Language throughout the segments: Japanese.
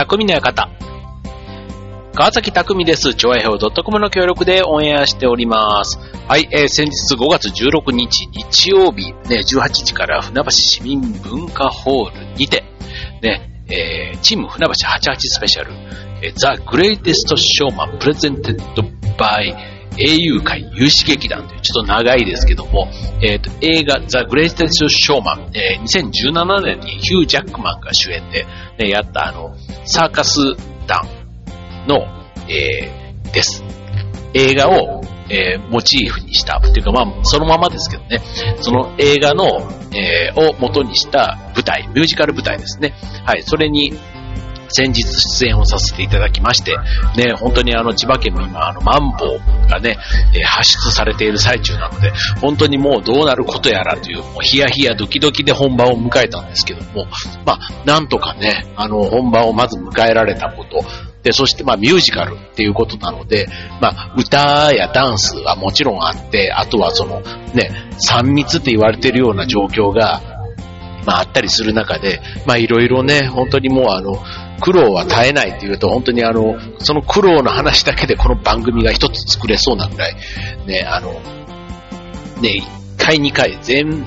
匠の館。川崎匠です。超愛表 .com の協力でオンエアしております。はい、えー先日5月16日日曜日、ね、18時から船橋市民文化ホールにて、ね、えーチーム船橋88スペシャル、えー The Greatest Showman Presented by 英雄会有志劇団というちょっと長いですけども、えーと映画 The Greatest Showman、えー2017年にヒュー・ジャックマンが主演で、ね、やったあの、サーカス団の、えーです。映画を、えーモチーフにした、っていうかまあ、そのままですけどね、その映画の、えーを元にした舞台、ミュージカル舞台ですね。はい、それに、先日出演をさせていただきまして、ね、本当にあの千葉県も今、あの、マンボウがね、えー発出されている最中なので、本当にもうどうなることやらという、もうヒヤヒヤドキドキで本番を迎えたんですけども、まあ、なんとかね、あの、本番をまず迎えられたこと、で、そしてまあミュージカルっていうことなので、まあ歌やダンスはもちろんあって、あとはそのね、3密って言われてるような状況が、まああったりする中で、まあいろいろね、本当にもうあの、苦労は絶えないっていうと、本当にあの、その苦労の話だけでこの番組が一つ作れそうなぐらい、ね、あの、ね、1回2回全、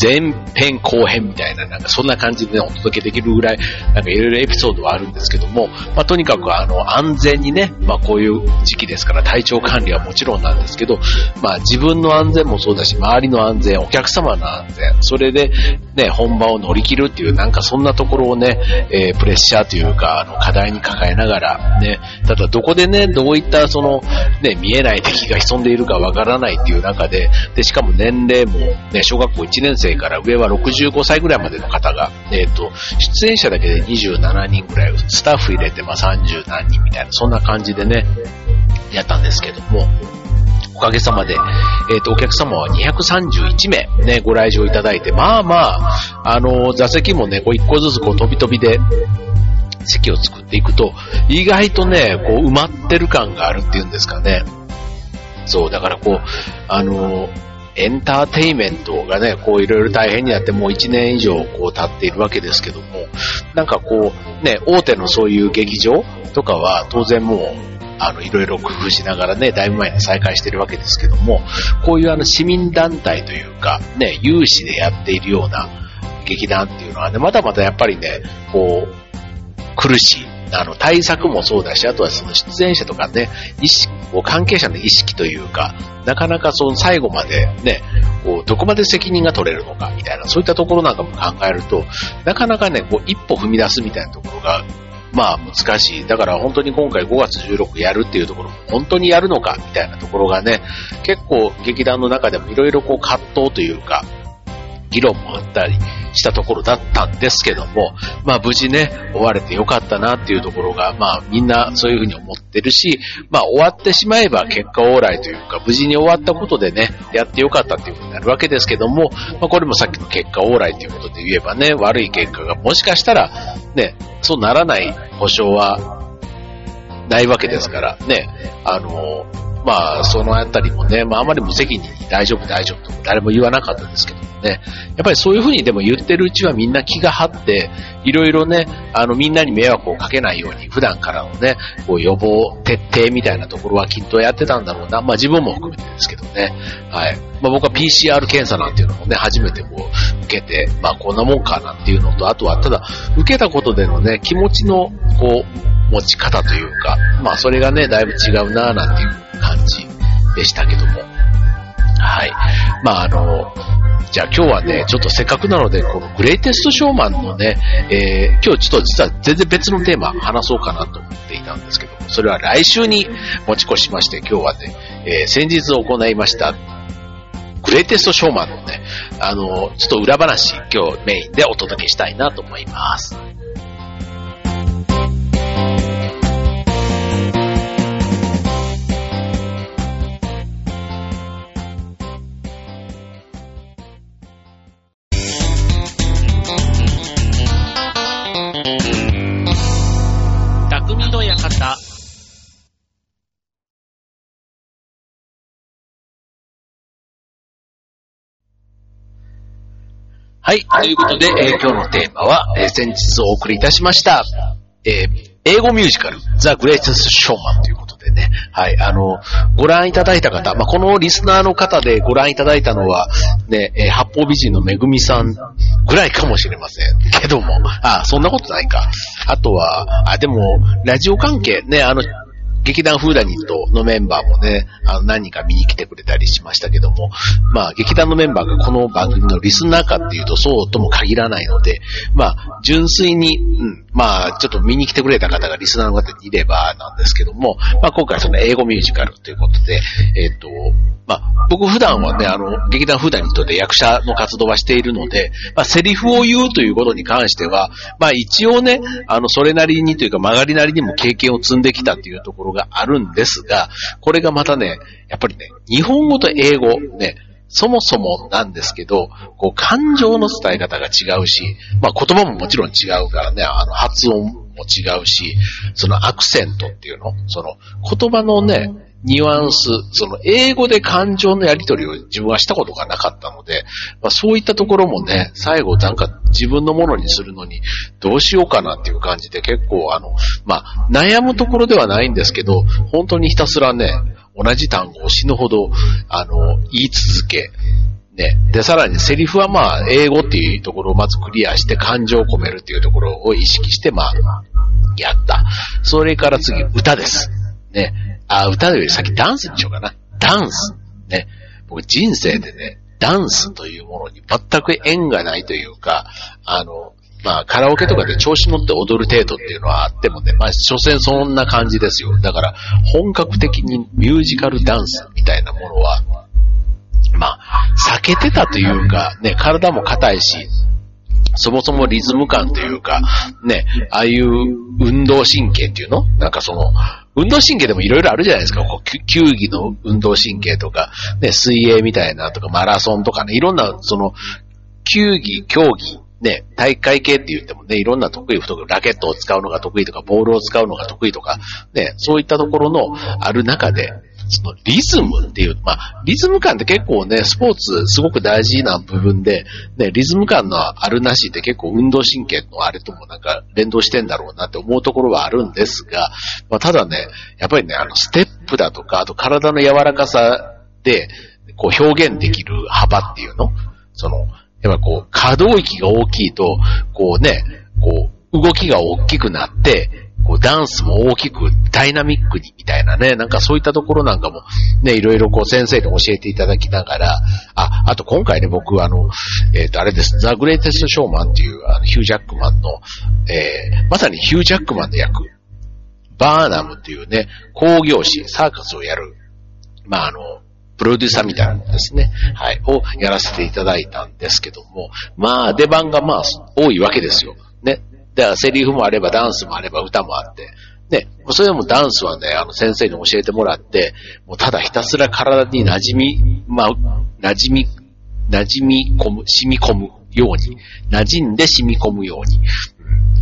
前編後編みたいな、なんかそんな感じで、ね、お届けできるぐらい、なんかいろいろエピソードはあるんですけども、まあとにかくあの安全にね、まあこういう時期ですから体調管理はもちろんなんですけど、まあ自分の安全もそうだし、周りの安全、お客様の安全、それでね、本番を乗り切るっていう、なんかそんなところをね、えープレッシャーというか、あの課題に抱えながら、ね、ただどこでね、どういったその、ね、見えない敵が潜んでいるかわからないっていう中で、で、しかも年齢もね、小学校1年生から上は65歳ぐらいまでの方が、えっ、と、出演者だけで27人ぐらい、スタッフ入れてまあ30何人みたいな、そんな感じでね、やったんですけども、おかげさまで、えっ、と、お客様は231名ね、ご来場いただいて、まあまあ、あの、座席もね、こう一個ずつこう飛び飛びで、席を作っていくと、意外とね、こう埋まってる感があるっていうんですかね。そう、だからこう、あの、エンターテイメントがね、こういろいろ大変になってもう1年以上こう経っているわけですけども、なんかこう、ね、大手のそういう劇場とかは当然もう、あの、いろいろ工夫しながらね、だいぶ前に再開してるわけですけども、こういうあの市民団体というか、ね、有志でやっているような劇団っていうのはね、まだまだやっぱりね、こう、苦しい。あの、対策もそうだし、あとはその出演者とかね、意識、関係者の意識というか、なかなかその最後までね、こう、どこまで責任が取れるのか、みたいな、そういったところなんかも考えると、なかなかね、こう、一歩踏み出すみたいなところが、まあ難しい。だから本当に今回5月16やるっていうところも本当にやるのかみたいなところがね、結構劇団の中でもいろいろこう葛藤というか、議論もあったりしたところだったんですけども、まあ無事ね、終われてよかったなっていうところが、まあみんなそういうふうに思ってるし、まあ終わってしまえば結果オーライというか、無事に終わったことでね、やってよかったっていうふうになるわけですけども、まあこれもさっきの結果オーライということで言えばね、悪い結果がもしかしたら、ね、そうならない保証はないわけですから、ね、あの、まあ、そのあたりもね、まあ、あまり無責任に大丈夫大丈夫と誰も言わなかったですけどね、やっぱりそういうふうにでも言ってるうちはみんな気が張って、いろいろね、あの、みんなに迷惑をかけないように、普段からのね、こう予防、徹底みたいなところはきっとやってたんだろうな。まあ自分も含めてですけどね。はい。まあ僕は PCR 検査なんていうのもね、初めてこう、受けて、まあこんなもんかなんていうのと、あとはただ、受けたことでのね、気持ちの、こう、持ち方というか、まあそれがね、だいぶ違うなぁなんていう感じでしたけども。はい。まああの、じゃあ今日はね、ちょっとせっかくなので、このグレイテストショーマンのね、えー今日ちょっと実は全然別のテーマ話そうかなと思っていたんですけども、それは来週に持ち越しまして、今日はね、えー先日行いました、グレイテストショーマンのね、あの、ちょっと裏話、今日メインでお届けしたいなと思います。はい。ということで、えー今日のテーマは、えー先日お送りいたしました。えー英語ミュージカル、The Greatest Showman ということでね、はい、あの、ご覧いただいた方、まあ、このリスナーの方でご覧いただいたのは、ね、えー、八方美人のめぐみさんぐらいかもしれません。けども、あ、そんなことないか。あとは、あ、でも、ラジオ関係、ね、あの、劇団フーダニットのメンバーもね、あの何人か見に来てくれたりしましたけども、まあ劇団のメンバーがこの番組のリスナーかっていうとそうとも限らないので、まあ純粋に、うん、まあちょっと見に来てくれた方がリスナーの方にいればなんですけども、まあ今回その英語ミュージカルということで、えっ、ー、と、まあ僕普段はね、あの劇団フーダニットで役者の活動はしているので、まあセリフを言うということに関しては、まあ一応ね、あのそれなりにというか曲がりなりにも経験を積んできたっていうところがあるんですが、これがまたね、やっぱりね、日本語と英語、ね、そもそもなんですけど、こう、感情の伝え方が違うし、まあ言葉ももちろん違うからね、あの発音も違うし、そのアクセントっていうの、その言葉のね、ニュアンス、その英語で感情のやり取りを自分はしたことがなかったので、まあ、そういったところもね、最後なんか自分のものにするのにどうしようかなっていう感じで結構あの、まあ、悩むところではないんですけど、本当にひたすらね、同じ単語を死ぬほど、あの、言い続け、ね。で、さらにセリフはまあ、英語っていうところをまずクリアして感情を込めるっていうところを意識して、まあ、やった。それから次、歌です。ね。あ、歌より先ダンスにしようかな。ダンス。ね。僕人生でね、ダンスというものに全く縁がないというか、あの、まあ、カラオケとかで調子乗って踊る程度っていうのはあってもね、まあ、所詮そんな感じですよ。だから、本格的にミュージカルダンスみたいなものは、まあ、避けてたというか、ね、体も硬いし、そもそもリズム感というか、ね、ああいう運動神経っていうの？なんかその、運動神経でもいろいろあるじゃないですか。こう球技の運動神経とか、ね、水泳みたいなとか、マラソンとかね、いろんな、その、球技、競技、ね、大会系って言ってもね、いろんな得意不得意、ラケットを使うのが得意とか、ボールを使うのが得意とか、ね、そういったところのある中で、そのリズムっていう、まあ、リズム感って結構ね、スポーツすごく大事な部分で、ね、リズム感のあるなしって結構運動神経のあれともなんか連動してんだろうなって思うところはあるんですが、まあ、ただね、やっぱりね、あの、ステップだとか、あと体の柔らかさで、こう表現できる幅っていうのその、やっぱこう、可動域が大きいと、こうね、こう、動きが大きくなって、こうダンスも大きくダイナミックにみたいなね、なんかそういったところなんかもね、いろいろこう先生に教えていただきながら、あ、あと今回ね、僕あの、えっ、ー、とあれです、ザ・グレイテスト・ショーマンっていうあのヒュー・ジャックマンの、えー、まさにヒュー・ジャックマンの役、バーナムっていうね、工業士、サーカスをやる、まああの、プロデューサーみたいなのですね、はい、をやらせていただいたんですけども、まあ出番がまあ多いわけですよ。ね。だからセリフもあればダンスもあれば歌もあって、ね、それでもダンスはね、あの先生に教えてもらって、もうただひたすら体に馴染み、まあ、馴染み、馴染み込む、染み込むように、馴染んで染み込むように、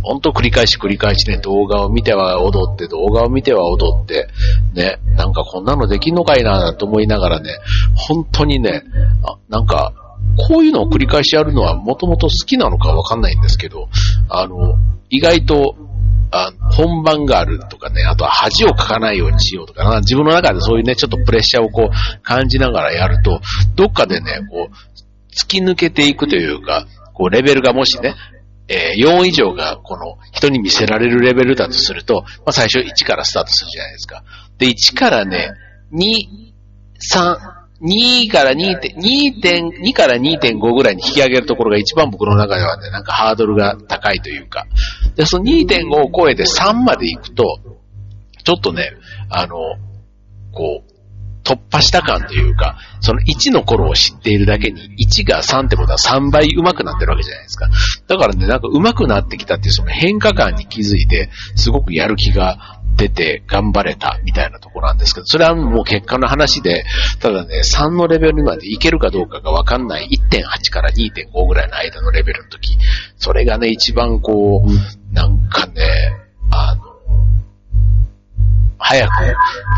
ほんと繰り返し繰り返しね、動画を見ては踊って、動画を見ては踊って、ね、なんかこんなのできんのかいなと思いながらね、本当にね、あなんか、こういうのを繰り返しやるのはもともと好きなのかわかんないんですけど、あの、意外と、あ本番があるとかね、あとは恥をかかないようにしようとかな、自分の中でそういうね、ちょっとプレッシャーをこう感じながらやると、どっかでね、こう、突き抜けていくというか、こう、レベルがもしね、えー、4以上がこの人に見せられるレベルだとすると、まあ最初1からスタートするじゃないですか。で、1からね、2、3、2から2.2から2.5ぐらいに引き上げるところが一番僕の中ではね、なんかハードルが高いというか。で、その2.5を超えて3まで行くと、ちょっとね、あの、こう、突破した感というか、その1の頃を知っているだけに、1が3ってことは3倍上手くなってるわけじゃないですか。だからね、なんか上手くなってきたっていうその変化感に気づいて、すごくやる気が出て頑張れたみたいなところなんですけど、それはもう結果の話で、ただね、3のレベルまでいけるかどうかがわかんない1.8から2.5ぐらいの間のレベルの時、それがね、一番こう、なんかね、あの、早く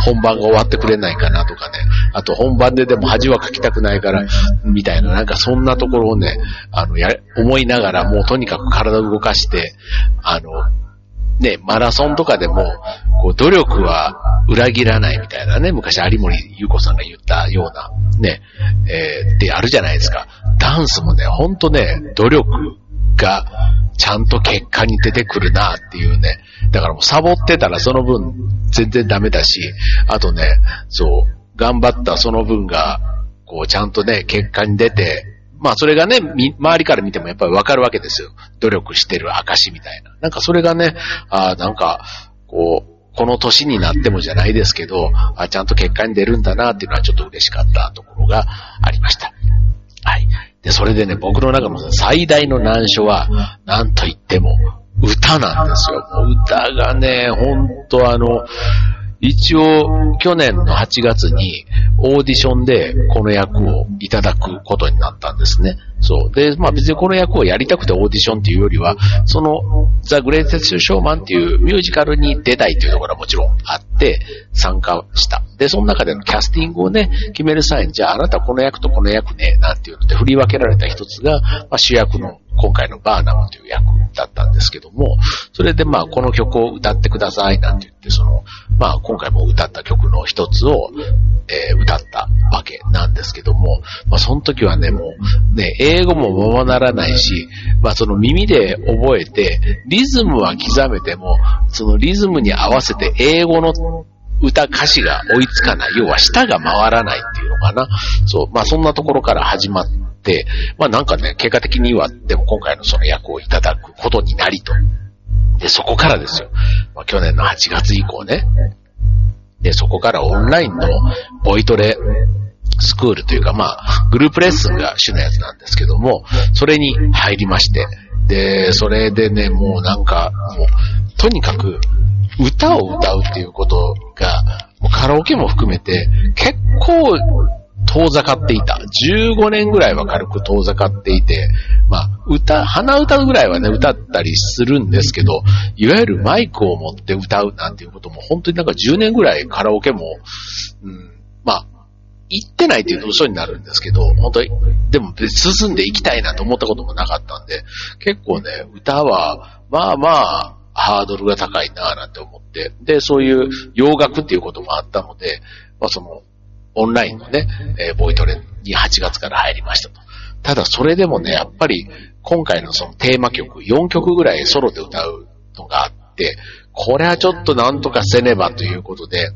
本番が終わってくれないかなとかね。あと本番ででも恥はかきたくないから、みたいな、なんかそんなところをね、あの、や、思いながらもうとにかく体を動かして、あの、ね、マラソンとかでも、こう、努力は裏切らないみたいなね、昔有森優子さんが言ったような、ね、えー、ってあるじゃないですか。ダンスもね、ほんとね、努力がちゃんと結果に出てくるなっていうね。だからもうサボってたらその分全然ダメだし、あとね、そう、頑張ったその分が、こうちゃんとね、結果に出て、まあそれがね、周りから見てもやっぱりわかるわけですよ。努力してる証みたいな。なんかそれがね、ああなんか、こう、この年になってもじゃないですけど、あちゃんと結果に出るんだなっていうのはちょっと嬉しかったところがありました。はい。で、それでね、僕の中の最大の難所は、なんと言っても、歌なんですよ。歌がね、ほんとあの、一応、去年の8月にオーディションでこの役をいただくことになったんですね。そう。で、まあ別にこの役をやりたくてオーディションっていうよりは、そのザ・グレイテスト・ショーマンっていうミュージカルに出たいっていうところはもちろんあって参加した。で、その中でのキャスティングをね、決める際に、じゃああなたこの役とこの役ね、なんていうので振り分けられた一つが、まあ、主役の今回のバーナムという役だったんですけども、それでまあこの曲を歌ってくださいなんて言って、その、まあ今回も歌った曲の一つを、えー、歌ったわけなんですけども、まあその時はね、もうね、英語もままならないし、まあその耳で覚えて、リズムは刻めても、そのリズムに合わせて英語の歌歌詞が追いつかない。要は舌が回らないっていうのかな。そう。まあそんなところから始まって、まあなんかね、結果的には、でも今回のその役をいただくことになりと。で、そこからですよ。まあ去年の8月以降ね。で、そこからオンラインのボイトレスクールというか、まあ、グループレッスンが主のやつなんですけども、それに入りまして、で、それでね、もうなんか、もう、とにかく、歌を歌うっていうことが、もうカラオケも含めて、結構遠ざかっていた。15年ぐらいは軽く遠ざかっていて、まあ、歌、鼻歌ぐらいはね、歌ったりするんですけど、いわゆるマイクを持って歌うなんていうことも、本当になんか10年ぐらいカラオケも、うん、まあ、行ってないっていうと嘘になるんですけど、本当に、でも進んでいきたいなと思ったこともなかったんで、結構ね、歌は、まあまあ、ハードルが高いなぁなんて思って、で、そういう洋楽っていうこともあったので、まあその、オンラインのね、えー、ボイトレに8月から入りましたと。ただそれでもね、やっぱり今回のそのテーマ曲、4曲ぐらいソロで歌うのがあって、これはちょっとなんとかせねばということで、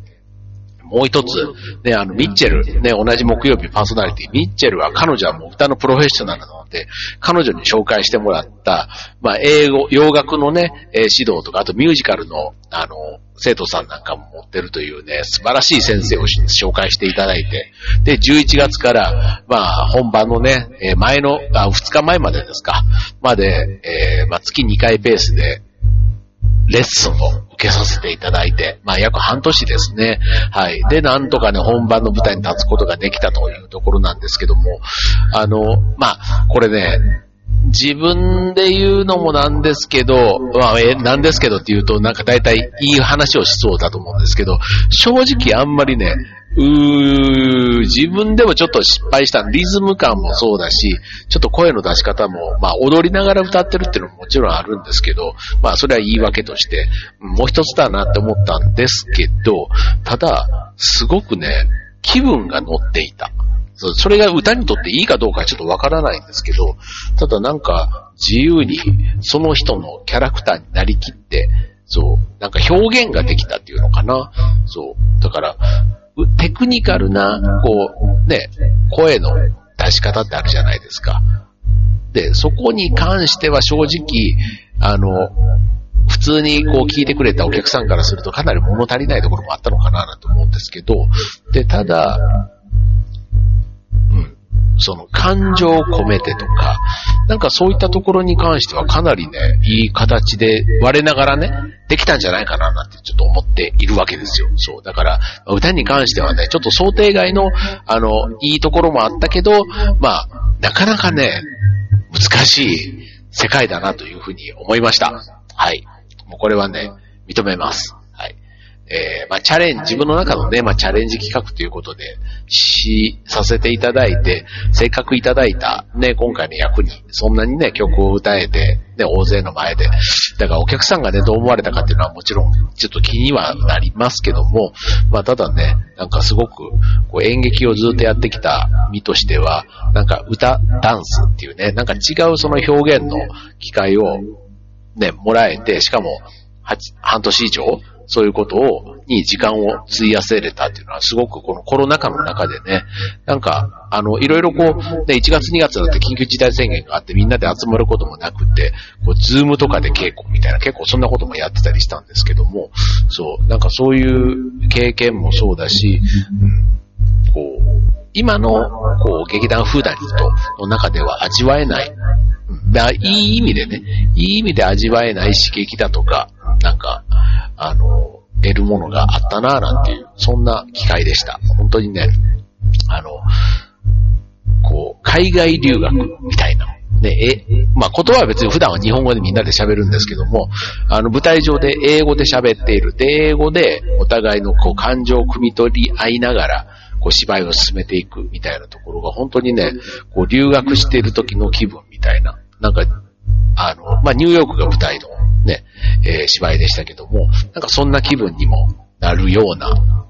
もう一つ、ね、あの、ミッチェル、ね、同じ木曜日パーソナリティ、ミッチェルは彼女はもう歌のプロフェッショナルなので、彼女に紹介してもらった、まあ、英語、洋楽のね、え、指導とか、あとミュージカルの、あの、生徒さんなんかも持ってるというね、素晴らしい先生を紹介していただいて、で、11月から、まあ、本番のね、え、前の、あ、2日前までですか、まで、えー、まあ、月2回ペースで、レッスンを受けさせていただいて、まあ約半年ですね。はい。で、なんとかね、本番の舞台に立つことができたというところなんですけども、あの、まあ、これね、自分で言うのもなんですけど、まあ、え、なんですけどって言うと、なんか大体いい話をしそうだと思うんですけど、正直あんまりね、うー、自分でもちょっと失敗したリズム感もそうだし、ちょっと声の出し方も、まあ踊りながら歌ってるっていうのももちろんあるんですけど、まあそれは言い訳として、もう一つだなって思ったんですけど、ただ、すごくね、気分が乗っていた。それが歌にとっていいかどうかちょっとわからないんですけど、ただなんか自由にその人のキャラクターになりきって、そう、なんか表現ができたっていうのかな。そう。だから、テクニカルな、こう、ね、声の出し方ってあるじゃないですか。で、そこに関しては正直、あの、普通にこう聞いてくれたお客さんからするとかなり物足りないところもあったのかななんて思うんですけど、で、ただ、うんその感情を込めてとか、なんかそういったところに関してはかなりね、いい形で我ながらね、できたんじゃないかななんてちょっと思っているわけですよ。そう。だから、歌に関してはね、ちょっと想定外の、あの、いいところもあったけど、まあ、なかなかね、難しい世界だなというふうに思いました。はい。もうこれはね、認めます。はい。えー、まあ、チャレンジ、自分の中のね、まあ、チャレンジ企画ということで、し、させていただいて、せっかくいただいた、ね、今回の役に、そんなにね、曲を歌えて、ね、大勢の前で。だからお客さんがね、どう思われたかっていうのはもちろん、ちょっと気にはなりますけども、まあ、ただね、なんかすごく、こう演劇をずっとやってきた身としては、なんか歌、ダンスっていうね、なんか違うその表現の機会を、ね、もらえて、しかも、半年以上、そういうことを、に時間を費やせれたっていうのは、すごくこのコロナ禍の中でね、なんか、あの、いろいろこう、ね、1月2月だって緊急事態宣言があってみんなで集まることもなくて、こう、ズームとかで稽古みたいな、結構そんなこともやってたりしたんですけども、そう、なんかそういう経験もそうだし、うん、こう、今の、こう、劇団フーダニットの中では味わえない、だいい意味でね、いい意味で味わえない刺激だとか、なんか、あの、得るものがあったなぁなんていう、そんな機会でした。本当にね、あの、こう、海外留学みたいな。ね、え、まあ、言葉は別に普段は日本語でみんなで喋るんですけども、あの、舞台上で英語で喋っている。で、英語でお互いのこう、感情を汲み取り合いながら、こう、芝居を進めていくみたいなところが、本当にね、こう、留学している時の気分みたいな。なんか、あの、まあ、ニューヨークが舞台のね、えー、芝居でしたけども、なんかそんな気分にもなるような、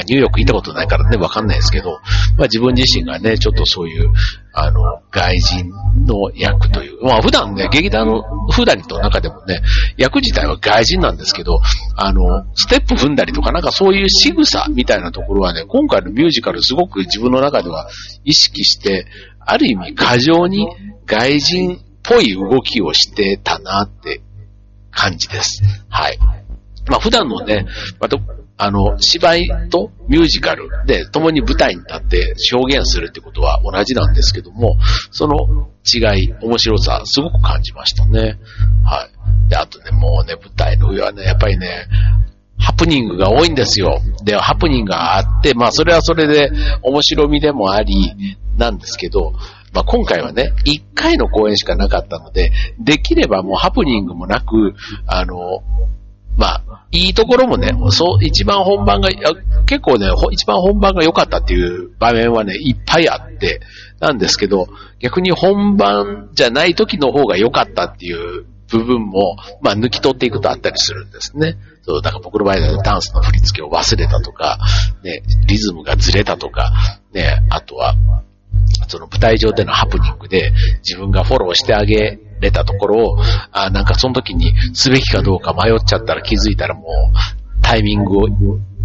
ニューヨーク行ったことないからね、わかんないですけど、まあ自分自身がね、ちょっとそういう、あの、外人の役という、まあ普段ね、劇団の普段の中でもね、役自体は外人なんですけど、あの、ステップ踏んだりとかなんかそういう仕草みたいなところはね、今回のミュージカルすごく自分の中では意識して、ある意味過剰に外人っぽい動きをしてたなって感じです。はい。まあ普段のね、また、あの、芝居とミュージカルで共に舞台に立って表現するってことは同じなんですけども、その違い、面白さ、すごく感じましたね。はい。で、あとね、もうね、舞台の上はね、やっぱりね、ハプニングが多いんですよ。で、ハプニングがあって、まあそれはそれで面白みでもあり、なんですけど、まあ、今回はね、一回の公演しかなかったので、できればもうハプニングもなく、あの、まあ、いいところもね、そう、一番本番が、結構ね、一番本番が良かったっていう場面はね、いっぱいあって、なんですけど、逆に本番じゃない時の方が良かったっていう部分も、まあ、抜き取っていくとあったりするんですね。そう、だから僕の場合はダンスの振り付けを忘れたとか、ね、リズムがずれたとか、ね、あとは、その舞台上でのハプニングで自分がフォローしてあげれたところを、あなんかその時にすべきかどうか迷っちゃったら気づいたらもうタイミングを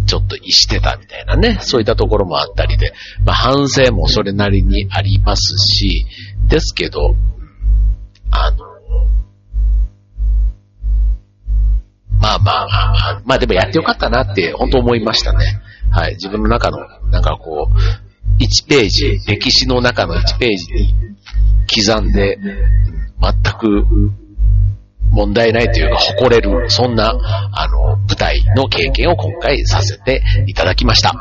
ちょっと逸してたみたいなね、そういったところもあったりで、まあ反省もそれなりにありますし、ですけど、あの、まあまあまあまあ、まあでもやってよかったなって本当思いましたね。はい。自分の中の、なんかこう、1ページ、歴史の中の1ページに刻んで、全く問題ないというか誇れる、そんな、あの、舞台の経験を今回させていただきました。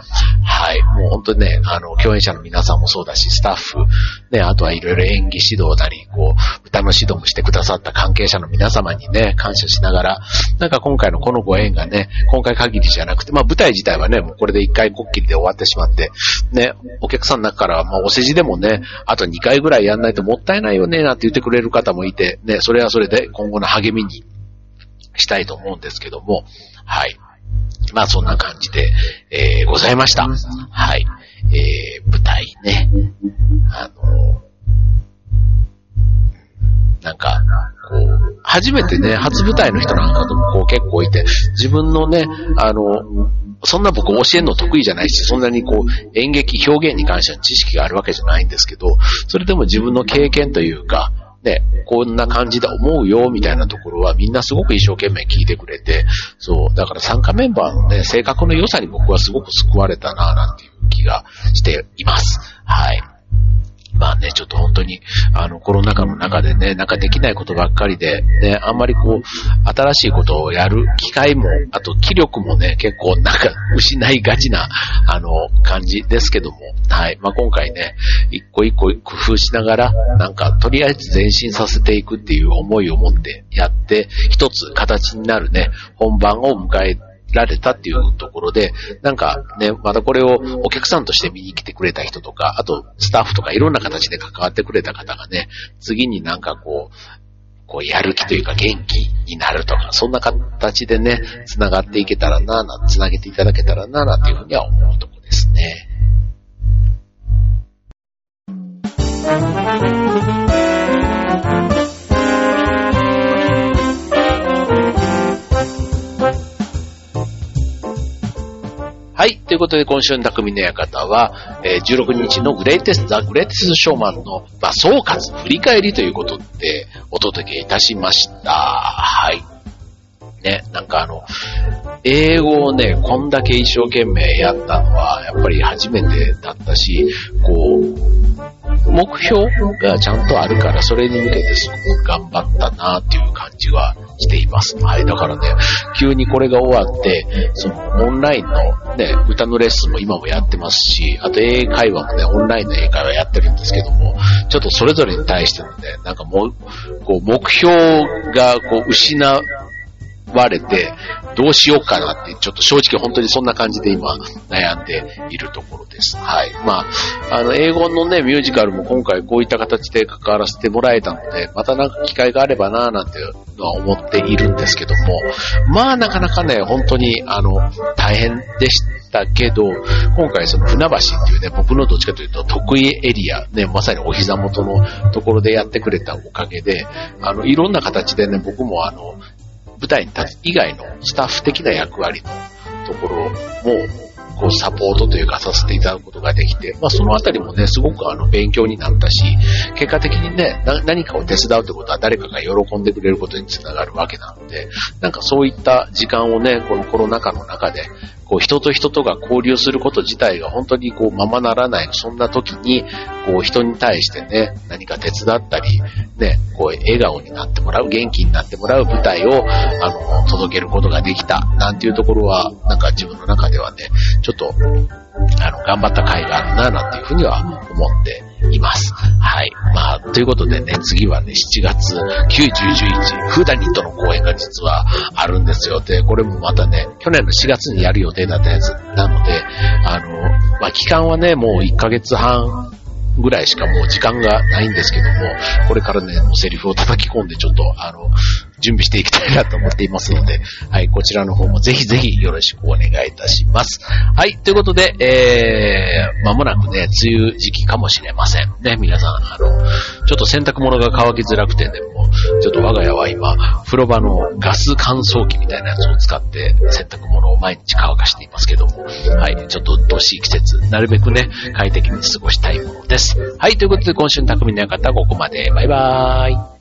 はい。もう本当にね、あの、共演者の皆さんもそうだし、スタッフ、ね、あとはいろいろ演技指導なり、こう、歌の指導もしてくださった関係者の皆様にね、感謝しながら、なんか今回のこのご縁がね、今回限りじゃなくて、まあ舞台自体はね、もうこれで一回こっきりで終わってしまって、ね、お客さんの中からは、まあお世辞でもね、あと2回ぐらいやんないともったいないよね、なんて言ってくれる方もいて、ね、それはそれで今後の励みにしたいと思うんですけども、はい。まあそんな感じで、えー、ございました。はい。えー、舞台ね。あの、なんか、こう、初めてね、初舞台の人なんかともこう結構いて、自分のね、あの、そんな僕教えるの得意じゃないし、そんなにこう演劇表現に関しては知識があるわけじゃないんですけど、それでも自分の経験というか、ね、こんな感じだ思うよ、みたいなところはみんなすごく一生懸命聞いてくれて、そう、だから参加メンバーのね、性格の良さに僕はすごく救われたな、なんていう気がしています。はい。まあね、ちょっと本当に、あの、コロナ禍の中でね、なんかできないことばっかりで、ね、あんまりこう、新しいことをやる機会も、あと気力もね、結構なんか失いがちな、あの、感じですけども、はい。まあ今回ね、一個一個工夫しながら、なんかとりあえず前進させていくっていう思いを持ってやって、一つ形になるね、本番を迎えられたっていうところで、なんかね、またこれをお客さんとして見に来てくれた人とか、あとスタッフとかいろんな形で関わってくれた方がね、次になんかこう、こうやる気というか元気になるとか、そんな形でね、繋がっていけたらな、な、繋げていただけたらな、なんていうふうには思うとこですね。はい。ということで、今週の匠の館は、えー、16日のグレイテス、ザ・グレイテストショーマンの、まあ、総括、振り返りということで、お届けいたしました。はい。ね、なんかあの、英語をね、こんだけ一生懸命やったのは、やっぱり初めてだったし、こう、目標がちゃんとあるから、それに向けてすごく頑張ったなっていう感じはしています。はい。だからね、急にこれが終わって、そのオンラインのね、歌のレッスンも今もやってますし、あと英会話もね、オンラインの英会話やってるんですけども、ちょっとそれぞれに対してのね、なんかもう、こう、目標がこう、失われて、どうしようかなって、ちょっと正直本当にそんな感じで今悩んでいるところです。はい。まあ、あの、英語のね、ミュージカルも今回こういった形で関わらせてもらえたので、またなんか機会があればなぁなんてのは思っているんですけども、まあなかなかね、本当にあの、大変でしたけど、今回その船橋っていうね、僕のどっちかというと得意エリア、ね、まさにお膝元のところでやってくれたおかげで、あの、いろんな形でね、僕もあの、舞台に立つ以外のスタッフ的な役割のところも、こうサポートというかさせていただくことができて、まあそのあたりもね、すごくあの勉強になったし、結果的にね、何かを手伝うってことは誰かが喜んでくれることにつながるわけなので、なんかそういった時間をね、このコロナ禍の中で、こう人と人とが交流すること自体が本当にこうままならない、そんな時に、こう人に対してね、何か手伝ったり、ね、こう笑顔になってもらう、元気になってもらう舞台を、あの、届けることができた、なんていうところは、なんか自分の中ではね、ちょっと、あの、頑張った甲斐があるな、なんていうふうには思っています。はい。まあ、ということでね、次はね、7月9、10、11、フーダニットの公演が実はあるんですよ。で、これもまたね、去年の4月にやる予定だったやつなので、あの、まあ、期間はね、もう1ヶ月半ぐらいしかもう時間がないんですけども、これからね、もうセリフを叩き込んでちょっと、あの、準備していきたいなと思っていますので、はい、こちらの方もぜひぜひよろしくお願いいたします。はい、ということで、えー、まもなくね、梅雨時期かもしれません。ね、皆さん、あの、ちょっと洗濯物が乾きづらくてね、も、ちょっと我が家は今、風呂場のガス乾燥機みたいなやつを使って洗濯物を毎日乾かしていますけども、はい、ちょっと鬱陶しい季節、なるべくね、快適に過ごしたいものです。はい、ということで今週の匠の館はここまで。バイバーイ。